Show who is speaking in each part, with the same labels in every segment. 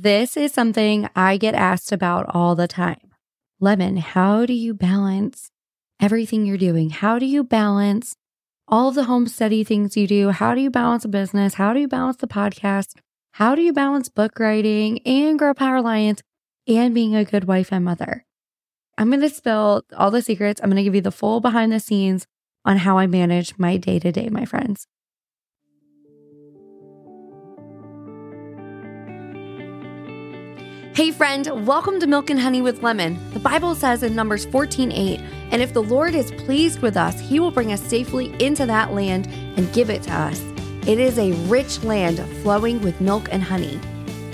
Speaker 1: This is something I get asked about all the time. Lemon, how do you balance everything you're doing? How do you balance all of the home study things you do? How do you balance a business? How do you balance the podcast? How do you balance book writing and Grow Power Alliance and being a good wife and mother? I'm going to spill all the secrets. I'm going to give you the full behind the scenes on how I manage my day to day, my friends. Hey friend, welcome to Milk and Honey with Lemon. The Bible says in Numbers 14:8, and if the Lord is pleased with us, he will bring us safely into that land and give it to us. It is a rich land flowing with milk and honey.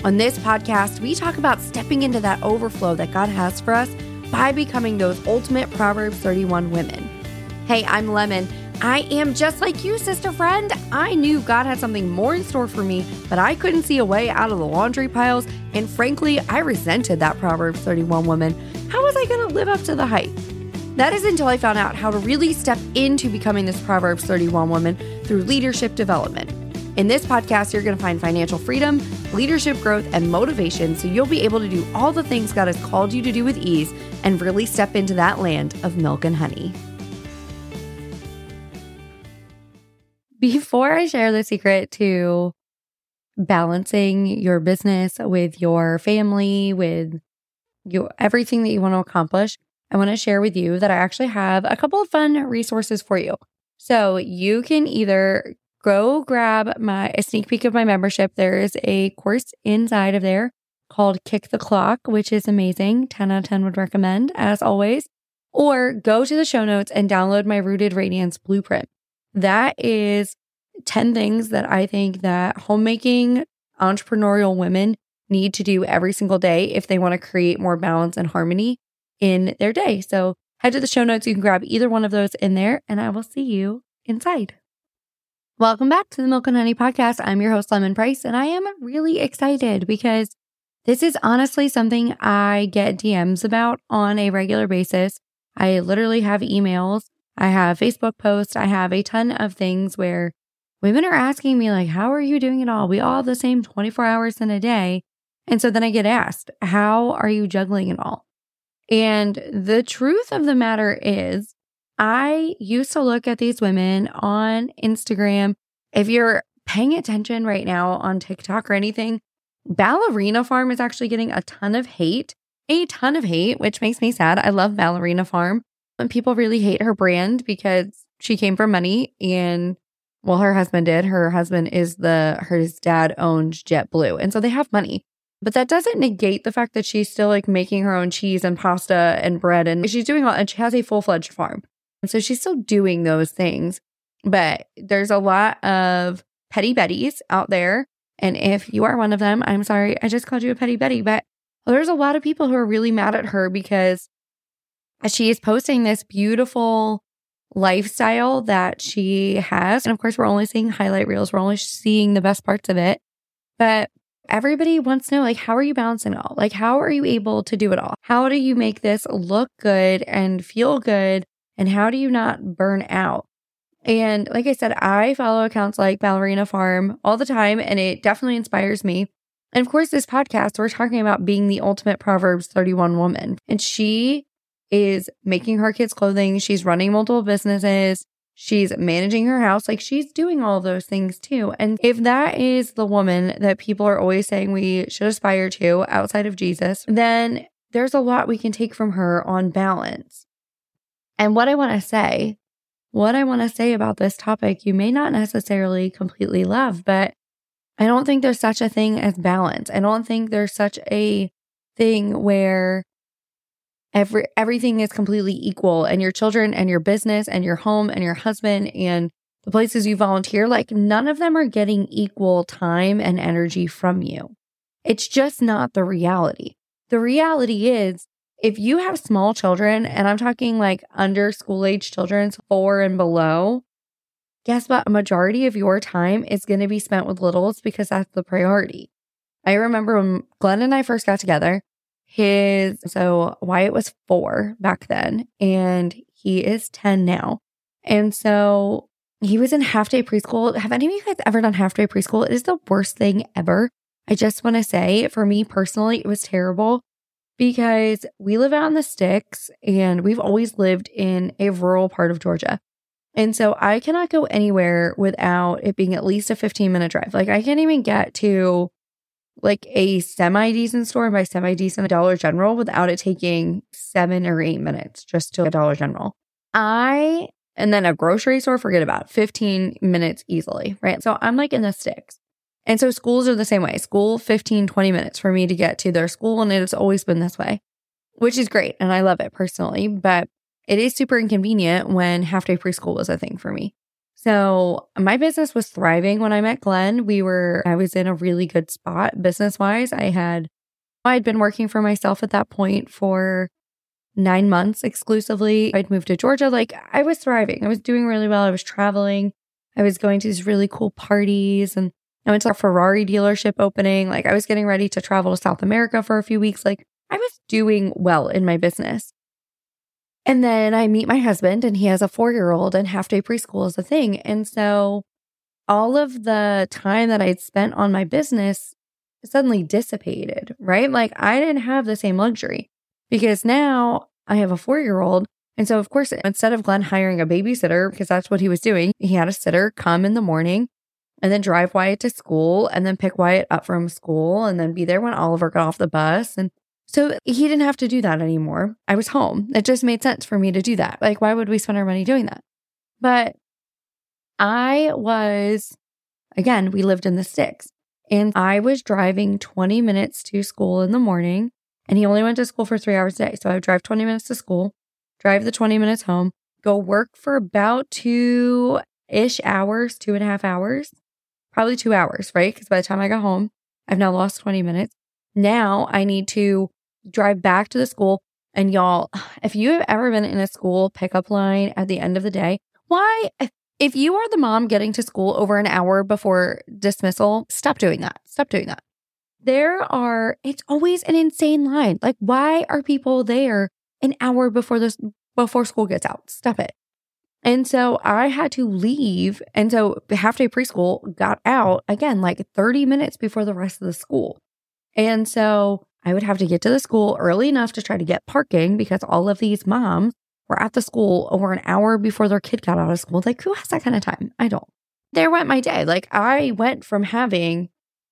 Speaker 1: On this podcast, we talk about stepping into that overflow that God has for us by becoming those ultimate Proverbs 31 women. Hey, I'm Lemon. I am just like you, sister friend. I knew God had something more in store for me, but I couldn't see a way out of the laundry piles. And frankly, I resented that Proverbs 31 woman. How was I going to live up to the hype? That is until I found out how to really step into becoming this Proverbs 31 woman through leadership development. In this podcast, you're going to find financial freedom, leadership growth, and motivation so you'll be able to do all the things God has called you to do with ease and really step into that land of milk and honey. Before I share the secret to balancing your business with your family, with you, everything that you want to accomplish, I want to share with you that I actually have a couple of fun resources for you. So you can either go grab my a sneak peek of my membership. There is a course inside of there called Kick the Clock, which is amazing. 10 out of 10 would recommend, as always. Or go to the show notes and download my Rooted Radiance blueprint. That is 10 things that I think that homemaking entrepreneurial women need to do every single day if they want to create more balance and harmony in their day. So head to the show notes. You can grab either one of those in there, and I will see you inside. Welcome back to the Milk and Honey podcast. I'm your host, Lemon Price, and I am really excited because this is honestly something I get DMs about on a regular basis. I literally have emails, I have Facebook posts, I have a ton of things where women are asking me, like, how are you doing it all? We all have the same 24 hours in a day. And so then I get asked, how are you juggling it all? And the truth of the matter is, I used to look at these women on Instagram. If you're paying attention right now on TikTok or anything, Ballerina Farm is actually getting a ton of hate, a ton of hate, which makes me sad. I love Ballerina Farm. And people really hate her brand because she came from money and well, her husband did. Her husband is the, her dad owned JetBlue. And so they have money. But that doesn't negate the fact that she's still like making her own cheese and pasta and bread. And she's doing all, and she has a full fledged farm. So she's still doing those things, but there's a lot of petty Bettys out there. And if you are one of them, I'm sorry, I just called you a petty Betty, but there's a lot of people who are really mad at her because she is posting this beautiful lifestyle that she has. And of course, we're only seeing highlight reels, we're only seeing the best parts of it. But everybody wants to know like, how are you balancing it all? Like, how are you able to do it all? How do you make this look good and feel good and how do you not burn out? And like I said, I follow accounts like Ballerina Farm all the time, and it definitely inspires me. And of course, this podcast, we're talking about being the ultimate Proverbs 31 woman. And she is making her kids' clothing. She's running multiple businesses. She's managing her house. Like she's doing all those things too. And if that is the woman that people are always saying we should aspire to outside of Jesus, then there's a lot we can take from her on balance. And what I want to say, what I want to say about this topic, you may not necessarily completely love, but I don't think there's such a thing as balance. I don't think there's such a thing where every everything is completely equal and your children and your business and your home and your husband and the places you volunteer like none of them are getting equal time and energy from you. It's just not the reality. The reality is if you have small children, and I'm talking like under school age children, four and below, guess what? A majority of your time is going to be spent with littles because that's the priority. I remember when Glenn and I first got together, his, so Wyatt was four back then, and he is 10 now. And so he was in half day preschool. Have any of you guys ever done half day preschool? It is the worst thing ever I just want to say for me personally, it was terrible because we live out in the sticks and we've always lived in a rural part of Georgia. And so I cannot go anywhere without it being at least a 15 minute drive. Like I can't even get to like a semi decent store by semi decent Dollar General without it taking seven or eight minutes just to a Dollar General. I, and then a grocery store, forget about it, 15 minutes easily, right? So I'm like in the sticks. And so schools are the same way. School, 15, 20 minutes for me to get to their school. And it's always been this way, which is great. And I love it personally. But it is super inconvenient when half day preschool was a thing for me. So my business was thriving when I met Glenn. We were, I was in a really good spot business wise. I had, I had been working for myself at that point for nine months exclusively. I'd moved to Georgia. Like I was thriving. I was doing really well. I was traveling. I was going to these really cool parties and I went to a Ferrari dealership opening. Like I was getting ready to travel to South America for a few weeks. Like I was doing well in my business. And then I meet my husband and he has a four year old and half day preschool is a thing. And so all of the time that I'd spent on my business suddenly dissipated, right? Like I didn't have the same luxury because now I have a four year old. And so, of course, instead of Glenn hiring a babysitter, because that's what he was doing, he had a sitter come in the morning and then drive Wyatt to school and then pick Wyatt up from school and then be there when Oliver got off the bus. And so he didn't have to do that anymore. I was home. It just made sense for me to do that. Like, why would we spend our money doing that? But I was, again, we lived in the sticks and I was driving 20 minutes to school in the morning. And he only went to school for three hours a day. So I would drive 20 minutes to school, drive the 20 minutes home, go work for about two ish hours, two and a half hours, probably two hours, right? Because by the time I got home, I've now lost 20 minutes. Now I need to drive back to the school. And y'all, if you have ever been in a school pickup line at the end of the day, why, if you are the mom getting to school over an hour before dismissal, stop doing that. Stop doing that. There are, it's always an insane line. Like, why are people there an hour before this, before school gets out? Stop it. And so I had to leave. And so half day preschool got out again, like 30 minutes before the rest of the school. And so I would have to get to the school early enough to try to get parking because all of these moms were at the school over an hour before their kid got out of school. Like, who has that kind of time? I don't. There went my day. Like, I went from having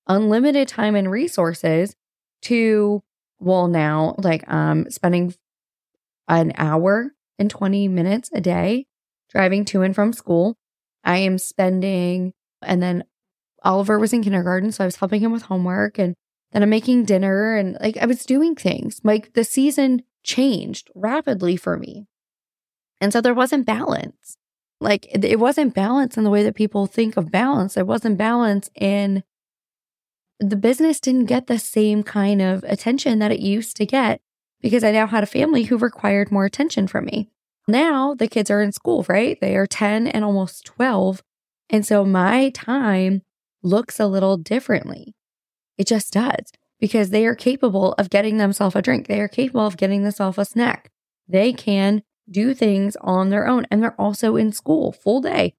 Speaker 1: unlimited time and resources to, well, now, like, um, spending an hour and 20 minutes a day driving to and from school. I am spending, and then Oliver was in kindergarten, so I was helping him with homework and then I'm making dinner and like I was doing things. Like the season changed rapidly for me. And so there wasn't balance. Like it wasn't balance in the way that people think of balance. There wasn't balance in the business didn't get the same kind of attention that it used to get because I now had a family who required more attention from me. Now the kids are in school, right? They are 10 and almost 12. And so my time looks a little differently. It just does because they are capable of getting themselves a drink. They are capable of getting themselves a snack. They can do things on their own and they're also in school full day.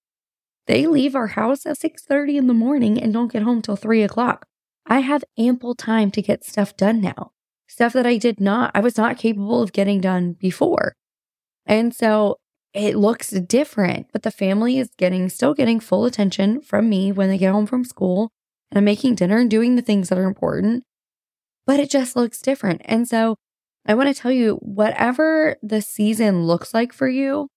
Speaker 1: They leave our house at 6:30 in the morning and don't get home till 3 o'clock. I have ample time to get stuff done now. Stuff that I did not, I was not capable of getting done before. And so it looks different, but the family is getting still getting full attention from me when they get home from school and I'm making dinner and doing the things that are important, but it just looks different. And so I want to tell you whatever the season looks like for you,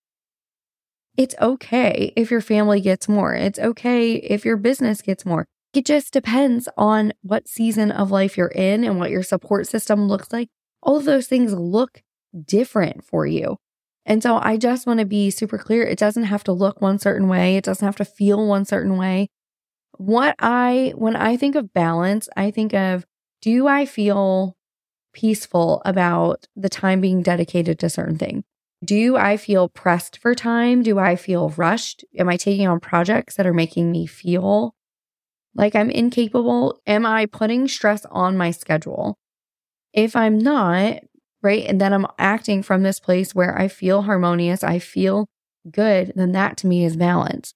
Speaker 1: it's okay if your family gets more. It's okay if your business gets more. It just depends on what season of life you're in and what your support system looks like. All of those things look different for you. And so I just want to be super clear. It doesn't have to look one certain way. It doesn't have to feel one certain way. What I, when I think of balance, I think of do I feel peaceful about the time being dedicated to certain things? Do I feel pressed for time? Do I feel rushed? Am I taking on projects that are making me feel like I'm incapable? Am I putting stress on my schedule? If I'm not, right? And then I'm acting from this place where I feel harmonious, I feel good, then that to me is balance.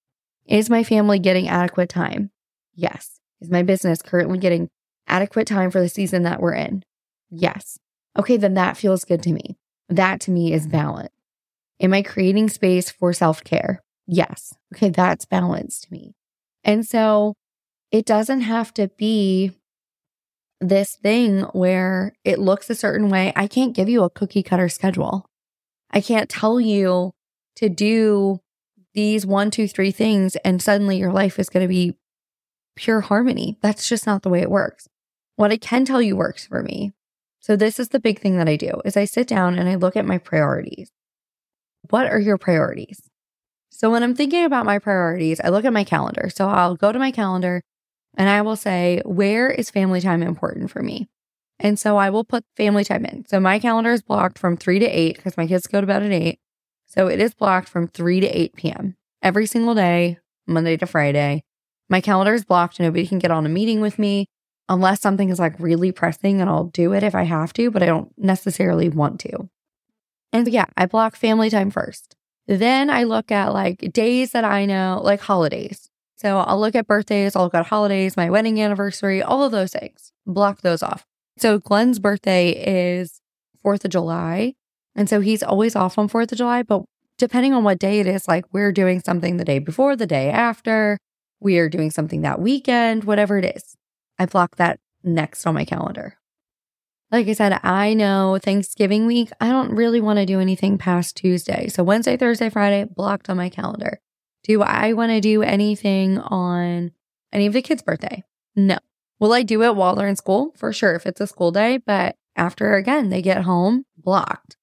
Speaker 1: Is my family getting adequate time? Yes. Is my business currently getting adequate time for the season that we're in? Yes. Okay, then that feels good to me. That to me is balance. Am I creating space for self care? Yes. Okay, that's balance to me. And so it doesn't have to be this thing where it looks a certain way. I can't give you a cookie cutter schedule. I can't tell you to do these one, two, three things and suddenly your life is going to be pure harmony. That's just not the way it works. What I can tell you works for me. So this is the big thing that I do is I sit down and I look at my priorities. What are your priorities? So when I'm thinking about my priorities, I look at my calendar. So I'll go to my calendar and I will say, where is family time important for me? And so I will put family time in. So my calendar is blocked from 3 to 8 because my kids go to bed at 8. So it is blocked from 3 to 8 p.m. every single day, Monday to Friday. My calendar is blocked. Nobody can get on a meeting with me unless something is like really pressing and I'll do it if I have to, but I don't necessarily want to. And yeah, I block family time first. Then I look at like days that I know, like holidays. So I'll look at birthdays, I'll look at holidays, my wedding anniversary, all of those things, block those off. So Glenn's birthday is 4th of July. And so he's always off on 4th of July. But depending on what day it is, like we're doing something the day before, the day after, we are doing something that weekend, whatever it is. I block that next on my calendar. Like I said, I know Thanksgiving week, I don't really want to do anything past Tuesday. So Wednesday, Thursday, Friday, blocked on my calendar. Do I want to do anything on any of the kids' birthday? No. Will I do it while they're in school? For sure, if it's a school day. But after, again, they get home, blocked.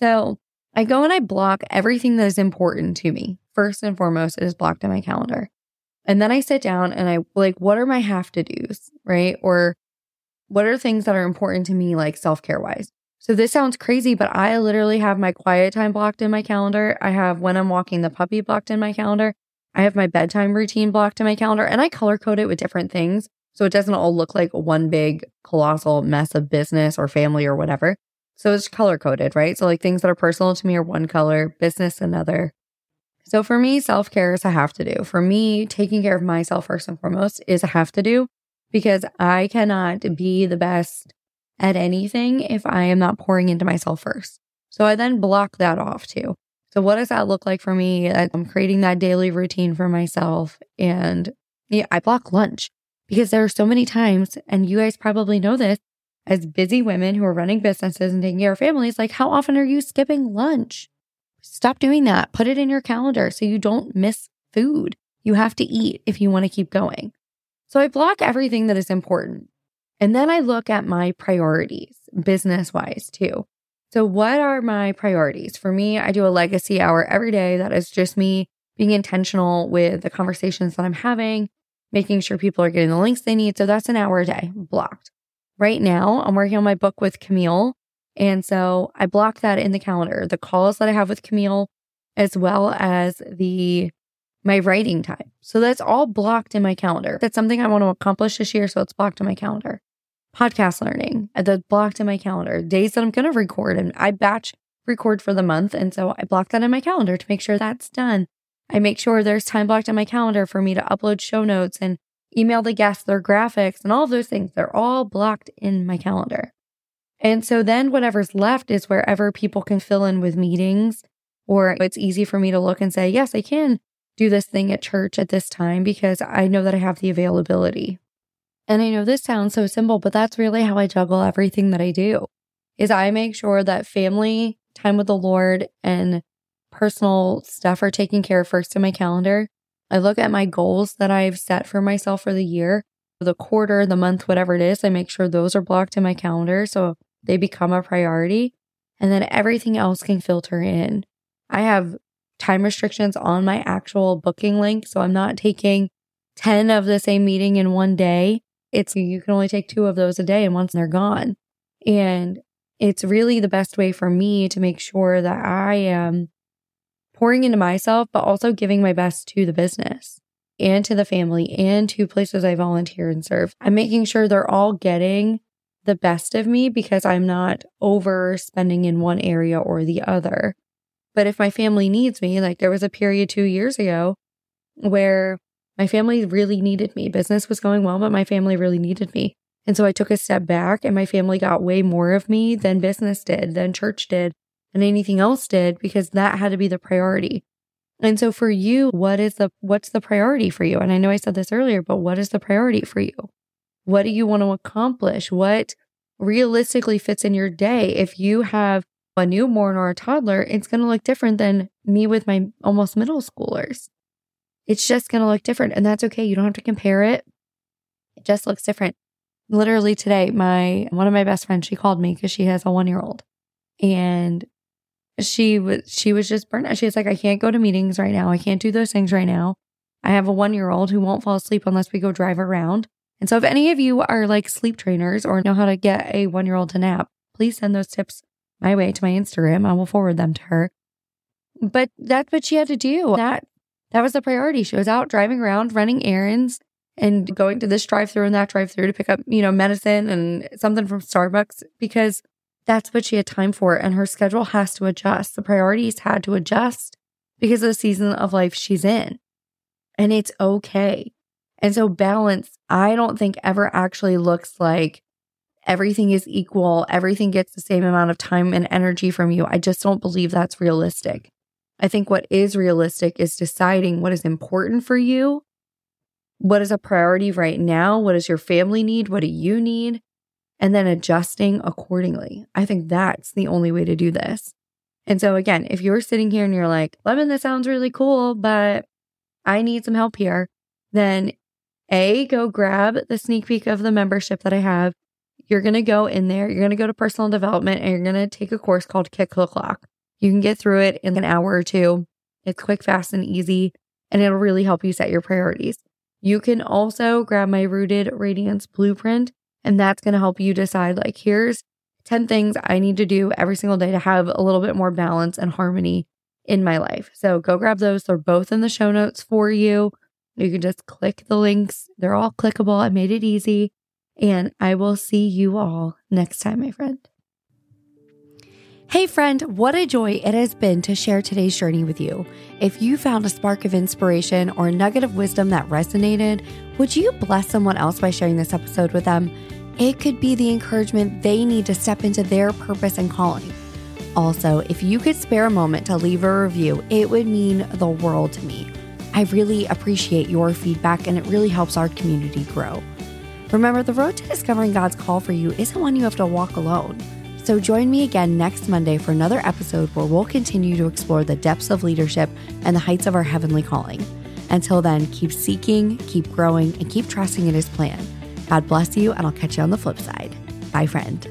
Speaker 1: So I go and I block everything that is important to me. First and foremost, it is blocked in my calendar. And then I sit down and I like, what are my have to do's, right? Or what are things that are important to me, like self care wise? So this sounds crazy, but I literally have my quiet time blocked in my calendar. I have when I'm walking the puppy blocked in my calendar. I have my bedtime routine blocked in my calendar and I color code it with different things. So it doesn't all look like one big colossal mess of business or family or whatever. So it's color coded, right? So like things that are personal to me are one color, business another, so for me, self care is a have to do. For me, taking care of myself first and foremost is a have to do because I cannot be the best at anything if I am not pouring into myself first. So I then block that off too. So what does that look like for me? I'm creating that daily routine for myself and yeah, I block lunch because there are so many times, and you guys probably know this as busy women who are running businesses and taking care of families, like how often are you skipping lunch? Stop doing that. Put it in your calendar so you don't miss food. You have to eat if you want to keep going. So I block everything that is important. And then I look at my priorities business wise too. So, what are my priorities? For me, I do a legacy hour every day that is just me being intentional with the conversations that I'm having, making sure people are getting the links they need. So, that's an hour a day blocked. Right now, I'm working on my book with Camille and so I block that in the calendar, the calls that I have with Camille, as well as the my writing time. So that's all blocked in my calendar. That's something I want to accomplish this year. So it's blocked in my calendar. Podcast learning, uh, that's blocked in my calendar. Days that I'm going to record and I batch record for the month. And so I block that in my calendar to make sure that's done. I make sure there's time blocked in my calendar for me to upload show notes and email the guests their graphics and all those things. They're all blocked in my calendar. And so then whatever's left is wherever people can fill in with meetings, or it's easy for me to look and say, yes, I can do this thing at church at this time because I know that I have the availability. And I know this sounds so simple, but that's really how I juggle everything that I do. Is I make sure that family time with the Lord and personal stuff are taken care of first in my calendar. I look at my goals that I've set for myself for the year, the quarter, the month, whatever it is. I make sure those are blocked in my calendar. So they become a priority, and then everything else can filter in. I have time restrictions on my actual booking link, so I'm not taking 10 of the same meeting in one day. It's you can only take two of those a day, and once they're gone. And it's really the best way for me to make sure that I am pouring into myself, but also giving my best to the business and to the family and to places I volunteer and serve. I'm making sure they're all getting the best of me because I'm not overspending in one area or the other. But if my family needs me, like there was a period two years ago where my family really needed me. Business was going well, but my family really needed me. And so I took a step back and my family got way more of me than business did, than church did, than anything else did because that had to be the priority. And so for you, what is the what's the priority for you? And I know I said this earlier, but what is the priority for you? What do you want to accomplish? What realistically fits in your day? If you have a newborn or a toddler, it's going to look different than me with my almost middle schoolers. It's just going to look different. And that's okay. You don't have to compare it. It just looks different. Literally today, my one of my best friends, she called me because she has a one year old. And she was she was just burnt out. She was like, I can't go to meetings right now. I can't do those things right now. I have a one year old who won't fall asleep unless we go drive around. And so if any of you are like sleep trainers or know how to get a one year old to nap, please send those tips my way to my Instagram. I will forward them to her. But that's what she had to do. That that was the priority. She was out driving around, running errands, and going to this drive through and that drive through to pick up, you know, medicine and something from Starbucks because that's what she had time for. And her schedule has to adjust. The priorities had to adjust because of the season of life she's in. And it's okay. And so balance, I don't think ever actually looks like everything is equal, everything gets the same amount of time and energy from you. I just don't believe that's realistic. I think what is realistic is deciding what is important for you. What is a priority right now? What does your family need? What do you need? And then adjusting accordingly. I think that's the only way to do this. And so, again, if you're sitting here and you're like, Lemon, this sounds really cool, but I need some help here, then A, go grab the sneak peek of the membership that I have. You're going to go in there, you're going to go to personal development, and you're going to take a course called Kick the Clock. You can get through it in an hour or two. It's quick, fast, and easy, and it'll really help you set your priorities. You can also grab my Rooted Radiance Blueprint, and that's going to help you decide like, here's 10 things I need to do every single day to have a little bit more balance and harmony in my life. So go grab those. They're both in the show notes for you. You can just click the links, they're all clickable. I made it easy. And I will see you all next time, my friend. Hey, friend, what a joy it has been to share today's journey with you. If you found a spark of inspiration or a nugget of wisdom that resonated, would you bless someone else by sharing this episode with them? It could be the encouragement they need to step into their purpose and calling. Also, if you could spare a moment to leave a review, it would mean the world to me. I really appreciate your feedback and it really helps our community grow. Remember, the road to discovering God's call for you isn't one you have to walk alone. So join me again next Monday for another episode where we'll continue to explore the depths of leadership and the heights of our heavenly calling. Until then, keep seeking, keep growing, and keep trusting in His plan. God bless you, and I'll catch you on the flip side. Bye, friend.